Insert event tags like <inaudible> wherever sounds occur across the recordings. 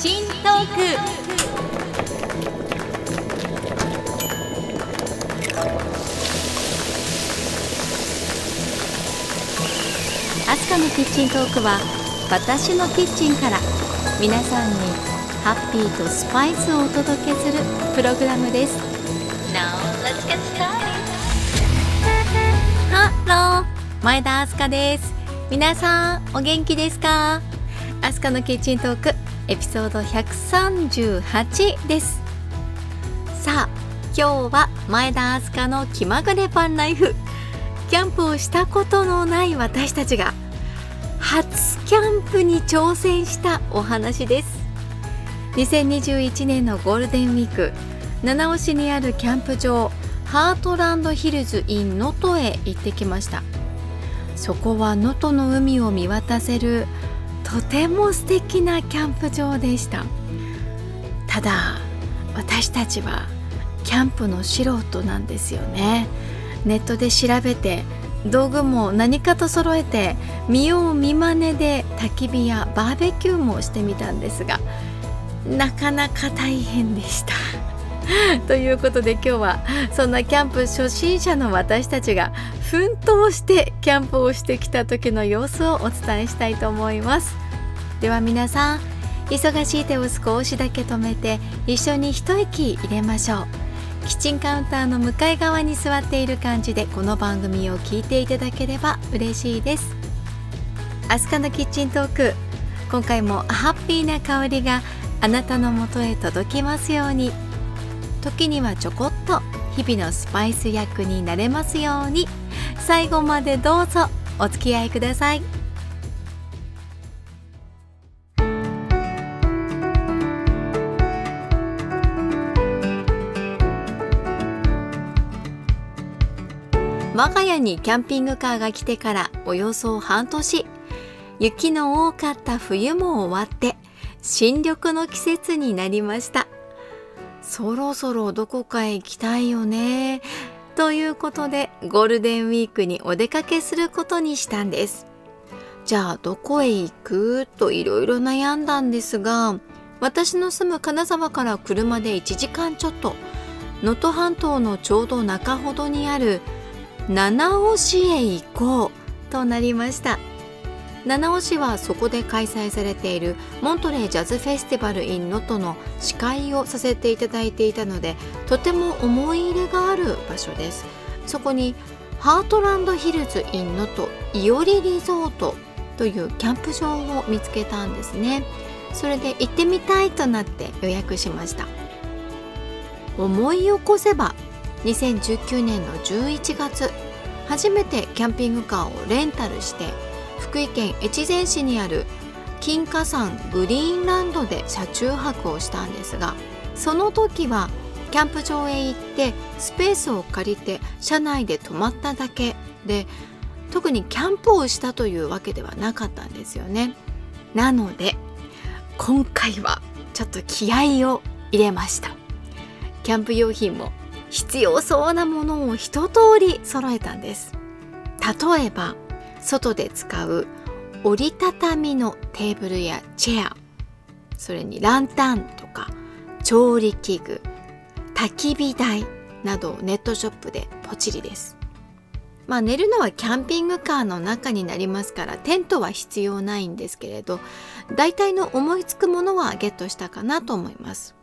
チントーク。アスカのキッチントークは私のキッチンから皆さんにハッピーとスパイスをお届けするプログラムです。Now let's get started Hello。前田明日香です。皆さんお元気ですか？アスカのキッチントークエピソード138です。さあ今日は前田明日香の気まぐれパンライフ。キャンプをしたことのない私たちが初キャンプに挑戦したお話です。2021年のゴールデンウィーク七尾市にあるキャンプ場ハートランドヒルズ in 能登へ行ってきました。そこは能登の海を見渡せるとても素敵なキャンプ場でした。ただ私たちはキャンプの素人なんですよね。ネットで調べて道具も何かと揃えて見よう見まねで焚き火やバーベキューもしてみたんですがなかなか大変でした。<laughs> ということで今日はそんなキャンプ初心者の私たちが奮闘してキャンプをしてきた時の様子をお伝えしたいと思います。では皆さん忙しい手を少しだけ止めて一緒に一息入れましょう。キッチンカウンターの向かい側に座っている感じでこの番組を聞いていただければ嬉しいです。アスカのキッチントーク今回もハッピーな香りがあなたのもとへ届きますように。時にはちょこっと日々のスパイス役になれますように。最後までどうぞお付き合いください。我が家にキャンピングカーが来てからおよそ半年。雪の多かった冬も終わって新緑の季節になりました。そろそろどこかへ行きたいよね。ということでゴールデンウィークにお出かけすることにしたんです。じゃあどこへ行く？といろいろ悩んだんですが私の住む金沢から車で1時間ちょっと。能登半島のちょうど中ほどにある七尾市へ行こうとなりました。七尾市はそこで開催されているモントレージャズフェスティバル in 能登の司会をさせていただいていたのでとても思い入れがある場所です。そこにハートランドヒルズ in 能登いおりリゾートというキャンプ場を見つけたんですね。それで行ってみたいとなって予約しました。思い起こせば2019年の11月初めてキャンピングカーをレンタルして福井県越前市にある金華山グリーンランドで車中泊をしたんですがその時はキャンプ場へ行ってスペースを借りて車内で泊まっただけで特にキャンプをしたというわけではなかったんですよね。なので今回はちょっと気合を入れました。キャンプ用品も必要そうなものを一通り揃えたんです。例えば外で使う折りたたみのテーブルやチェア。それにランタンとか調理器具焚き火台などをネットショップでポチリです。まあ寝るのはキャンピングカーの中になりますからテントは必要ないんですけれど大体の思いつくものはゲットしたかなと思います。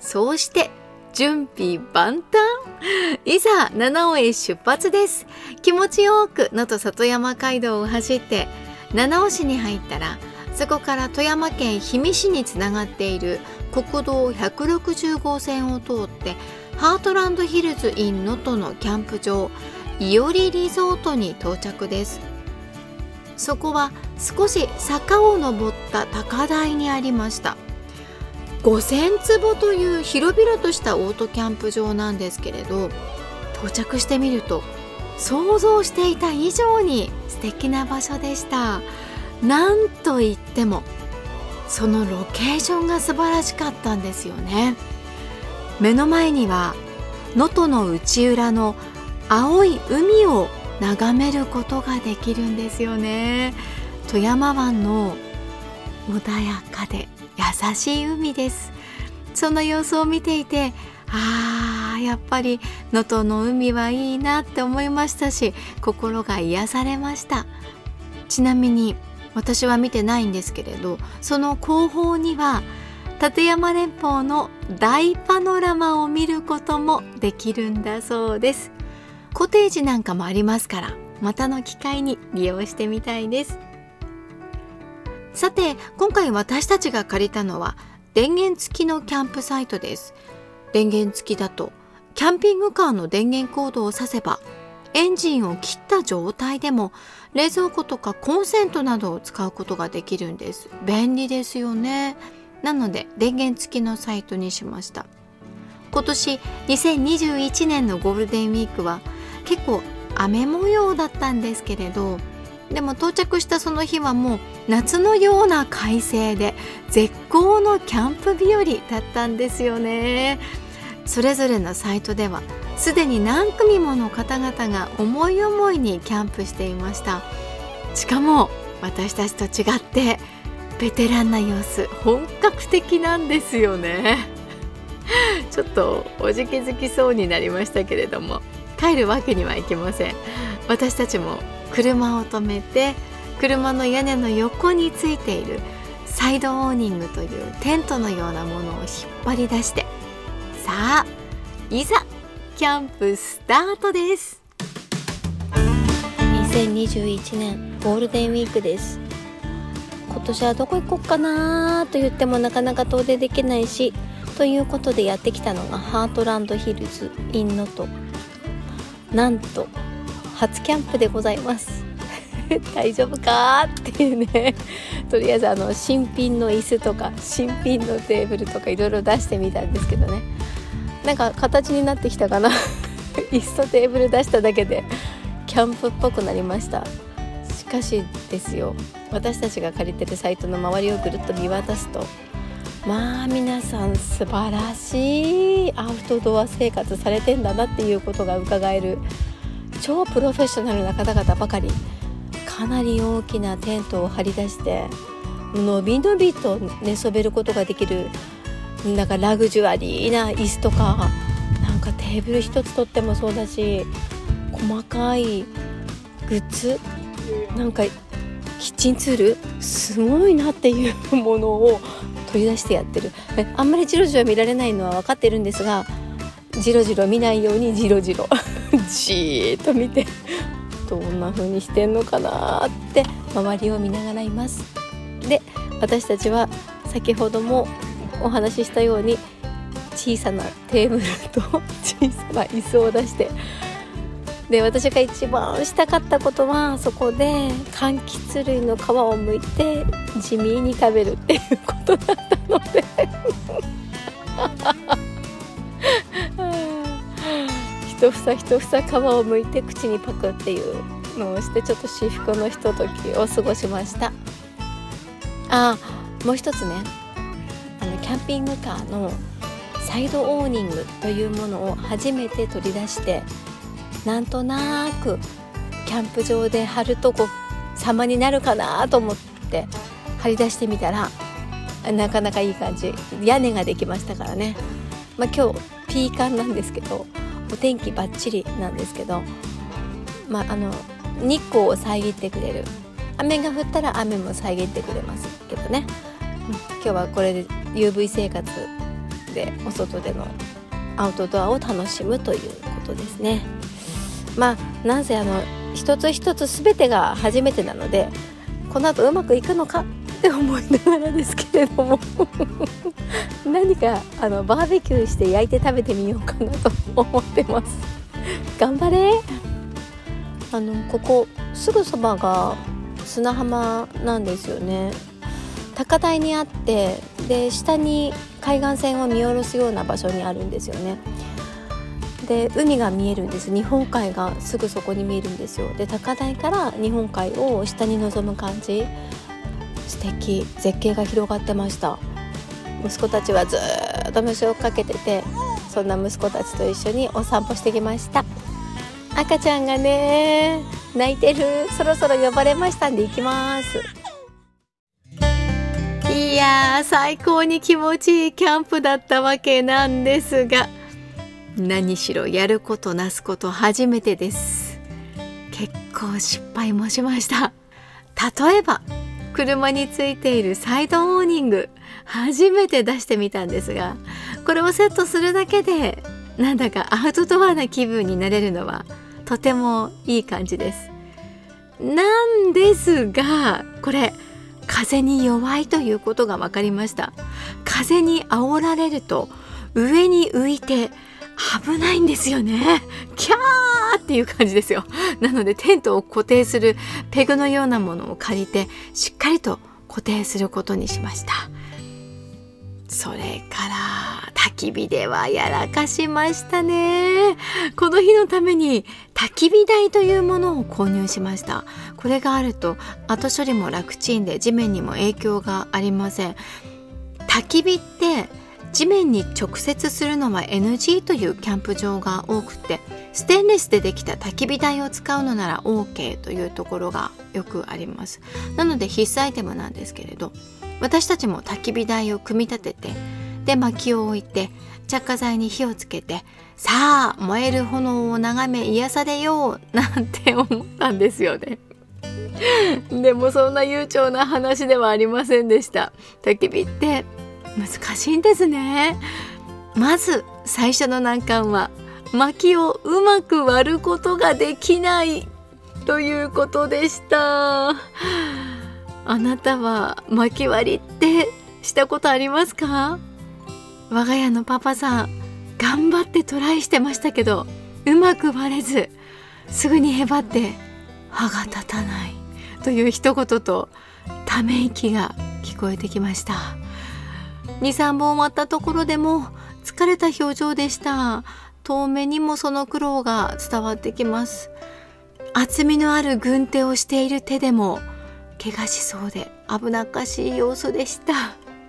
そうして準備万端いざ七尾へ出発です。気持ちよく能登里山街道を走って七尾市に入ったらそこから富山県氷見市につながっている国道160号線を通ってハートランドヒルズ in 能登のキャンプ場いおりリゾートに到着です。そこは少し坂を登った高台にありました。5,000坪という広々としたオートキャンプ場なんですけれど到着してみると想像していた以上に素敵な場所でした。なんといってもそのロケーションが素晴らしかったんですよね。目の前には能登の内浦の青い海を眺めることができるんですよね。富山湾の穏やかで優しい海です。その様子を見ていてあーやっぱり能登の海はいいなって思いましたし心が癒されました。ちなみに私は見てないんですけれどその後方には立山連峰の大パノラマを見ることもできるんだそうです。コテージなんかもありますからまたの機会に利用してみたいです。さて今回私たちが借りたのは電源付きのキャンプサイトです。電源付きだとキャンピングカーの電源コードを挿せばエンジンを切った状態でも冷蔵庫とかコンセントなどを使うことができるんです。便利ですよね。なので電源付きのサイトにしました。今年2021年のゴールデンウィークは結構雨模様だったんですけれどでも到着したその日はもう夏のような快晴で絶好のキャンプ日和だったんですよね。それぞれのサイトではすでに何組もの方々が思い思いにキャンプしていました。しかも私たちと違ってベテランな様子本格的なんですよね。ちょっとおじけづきそうになりましたけれども。帰るわけにはいきません。私たちも車を止めて車の屋根の横についているサイドオーニングというテントのようなものを引っ張り出してさあいざキャンプスタートです。2021年ゴールデンウィークです。今年はどこ行こうかなと言ってもなかなか遠出できないしということでやってきたのがハートランドヒルズインノトなんと初キャンプでございます。<laughs> 大丈夫か？っていうね。<laughs> とりあえずあの新品の椅子とか新品のテーブルとかいろいろ出してみたんですけどね。なんか形になってきたかな。<laughs> 椅子とテーブル出しただけでキャンプっぽくなりました。しかしですよ。私たちが借りてるサイトの周りをぐるっと見渡すとまあ皆さん素晴らしいアウトドア生活されてんだなっていうことが伺える超プロフェッショナルな方々ばかり。かなり大きなテントを張り出してのびのびと寝そべることができるなんかラグジュアリーな椅子とかなんかテーブル一つとってもそうだし細かいグッズなんかキッチンツールすごいなっていうものを取り出してやってる。あんまりジロジロ見られないのは分かってるんですがジロジロ見ないようにジロジロ。<laughs> じーっと見てどんな風にしてんのかなって周りを見ながらいます。で私たちは先ほどもお話ししたように小さなテーブルと小さな椅子を出してで私が一番したかったことはそこで柑橘類の皮を剥いて地味に食べるっていうことだったので。一房一房皮を剥いて口にパクっていうのをしてちょっと至福のひとときを過ごしました。あもう一つね。あのキャンピングカーのサイドオーニングというものを初めて取り出してなんとなくキャンプ場で貼るとこ様になるかなと思って貼り出してみたらなかなかいい感じ。屋根ができましたからね、まあ、今日ピーカンなんですけどお天気ばっちりなんですけど、まあ、あの日光を遮ってくれる。雨が降ったら雨も遮ってくれますけどね、うん、今日はこれで UV 生活でお外でのアウトドアを楽しむということですね。まあなぜあの一つ一つ全てが初めてなのでこの後うまくいくのかって思いながらですけれども <laughs> 何かあのバーベキューして焼いて食べてみようかなと思ってます。頑張れ。あのここすぐそばが砂浜なんですよね。高台にあってで下に海岸線を見下ろすような場所にあるんですよね。で海が見えるんです。日本海がすぐそこに見えるんですよ。で高台から日本海を下に望む感じ。素敵。絶景が広がってました。息子たちはずっと虫をかけててそんな息子たちと一緒にお散歩してきました。赤ちゃんがね泣いてる。そろそろ呼ばれましたんで行きます。いややー最高に気持ちいいキャンプだったわけなんですが何しろやることなすこと初めてです。結構失敗もしました。例えば車についているサイドオーニング初めて出してみたんですがこれをセットするだけでなんだかアウトドアな気分になれるのはとてもいい感じです。なんですがこれ風に弱いということが分かりました。風に煽られると上に浮いて危ないんですよね。キャーっていう感じですよ。なのでテントを固定するペグのようなものを借りてしっかりと固定することにしました。それから焚き火ではやらかしましたね。この日のために焚き火台というものを購入しました。これがあると後処理も楽ちんで地面にも影響がありません。焚き火って地面に直接するのは NG というキャンプ場が多くてステンレスでできた焚き火台を使うのなら OK というところがよくありますなので必須アイテムなんですけれど私たちも焚き火台を組み立ててで薪を置いて着火剤に火をつけてさあ燃える炎を眺め癒されよう <laughs> なんて思ったんですよね。でもそんな悠長な話ではありませんでした。焚き火って難しいんですね。まず最初の難関は薪をうまく割ることができないということでした。あなたは巻き割りってしたことありますか？我が家のパパさん頑張ってトライしてましたけどうまく割れずすぐにへばって歯が立たないという一言とため息が聞こえてきました23本割ったところでも疲れた表情でした。遠目にもその苦労が伝わってきます。厚みのある軍手をしている手でも怪我しそうで危なっかしい様子でした。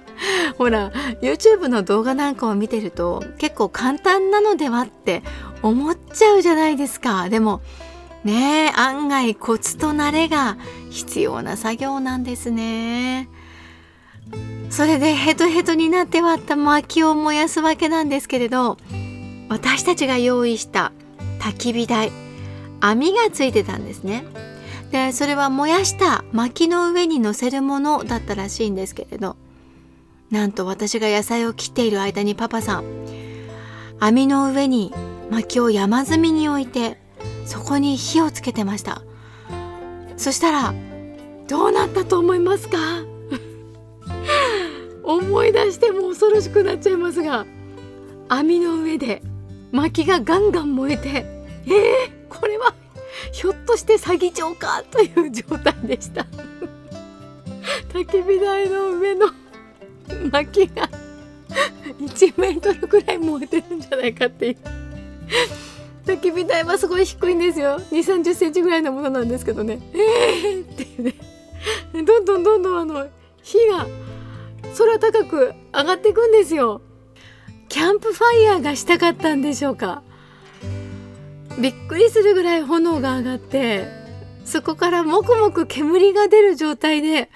<laughs> ほら YouTube の動画なんかを見てると結構簡単なのではって思っちゃうじゃないですか。でもねえ案外コツと慣れが必要な作業なんですね。それでヘトヘトになって割った薪を燃やすわけなんですけれど私たちが用意した焚き火台網がついてたんですね。でそれは燃やした薪の上に乗せるものだったらしいんですけれどなんと私が野菜を切っている間にパパさん網の上に薪を山積みに置いてそこに火をつけてました。そしたらどうなったと思いますか？思い出しても恐ろしくなっちゃいますが網の上で薪がガンガン燃えてえー、これはひょっとして詐欺状かという状態でした。<laughs> 焚き火台の上の薪が1メートルくらい燃えてるんじゃないかっていう。焚き火台はすごい低いんですよ。2 3 0センチぐらいのものなんですけどね。えーっていうね。どんどんどんどんあの火が空高く上がっていくんですよ。キャンプファイヤーがしたかったんでしょうか。びっくりするぐらい炎が上がってそこからもくもく煙が出る状態で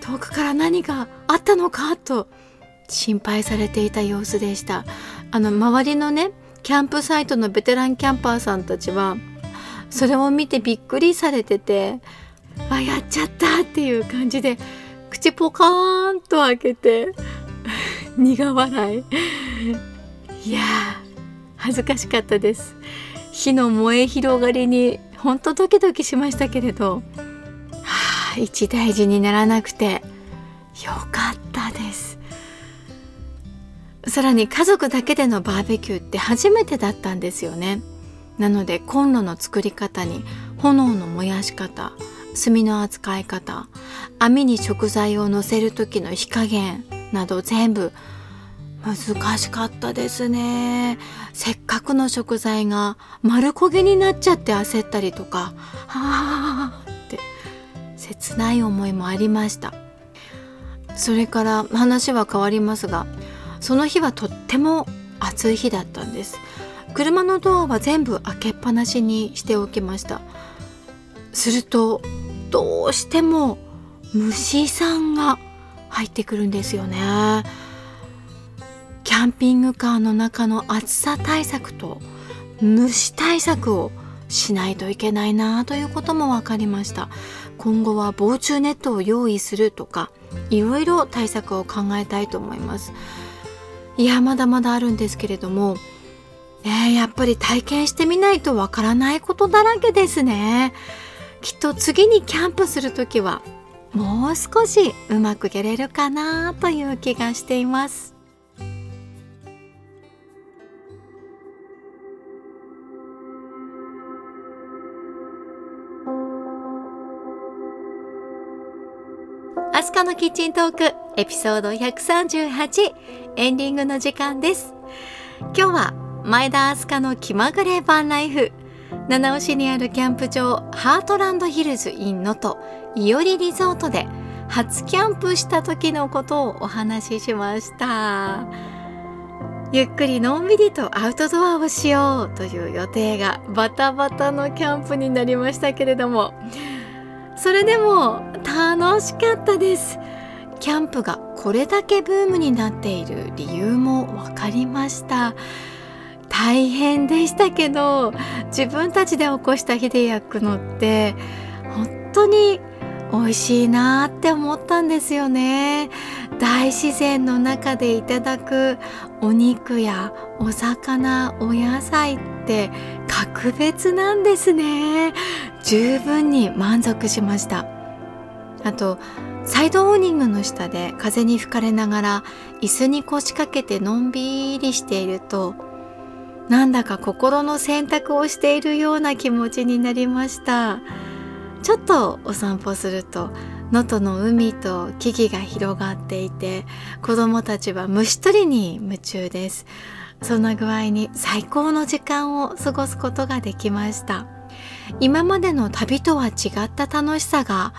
遠くから何かあったのかと心配されていた様子でした。あの周りのねキャンプサイトのベテランキャンパーさんたちはそれを見てびっくりされててあやっちゃったっていう感じで口ポカーンと開けて <laughs> 苦笑い。いや恥ずかしかったです。火の燃え広がりにほんとドキドキしましたけれど、はあ、一大事にならなくてよかったです。さらに家族だけでのバーベキューって初めてだったんですよね。なのでコンロの作り方に炎の燃やし方炭の扱い方網に食材を乗せる時の火加減など全部難しかったですね。せっかくの食材が丸焦げになっちゃって焦ったりとかはあって切ない思いもありました。それから話は変わりますがその日はとっても暑い日だったんです。車のドアは全部開けっぱなしにしておきました。するとどうしても虫さんが入ってくるんですよね。キャンピングカーの中の暑さ対策と虫対策をしないといけないなということも分かりました。今後は防虫ネットを用意するとかいろいろ対策を考えたいと思います。いやまだまだあるんですけれども、ね、やっぱり体験してみないとわからないことだらけですね。きっと次にキャンプする時はもう少しうまくやれるかなという気がしています。アスカのキッチントークエピソード138エンディングの時間です。今日は前田明日香の気まぐれバンライフ七尾市にあるキャンプ場ハートランドヒルズ in 能登いおりリゾートで初キャンプした時のことをお話ししました。ゆっくりのんびりとアウトドアをしようという予定がバタバタのキャンプになりましたけれども。それでも楽しかったです。キャンプがこれだけブームになっている理由も分かりました。大変でしたけど自分たちで起こした火で焼くのって本当に美味しいなって思ったんですよね。大自然の中でいただくお肉やお魚お野菜って格別なんですね。十分に満足しました。あとサイドオーニングの下で風に吹かれながら椅子に腰掛けてのんびりしているとなんだか心の選択をしているような気持ちになりました。ちょっとお散歩すると能登の海と木々が広がっていて子供たちは虫取りに夢中です。そんな具合に最高の時間を過ごすことができました。今までの旅とは違った楽しさが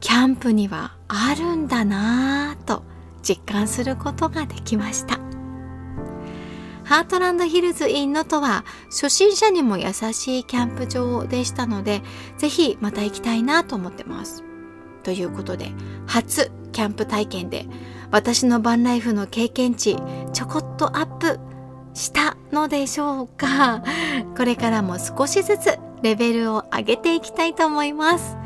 キャンプにはあるんだなぁと実感することができました。ハートランドヒルズインノとは初心者にも優しいキャンプ場でしたのでぜひまた行きたいなと思ってます。ということで初キャンプ体験で私のバンライフの経験値ちょこっとアップしたのでしょうか？<laughs> これからも少しずつレベルを上げていきたいと思います。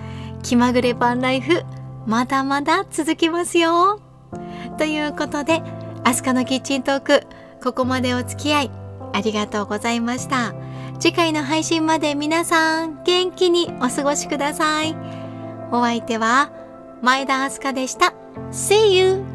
気まぐれバンライフまだまだ続きますよ。ということでアスカのキッチントークここまでお付き合いありがとうございました。次回の配信まで皆さん元気にお過ごしください。お相手は前田明日香でした。See you!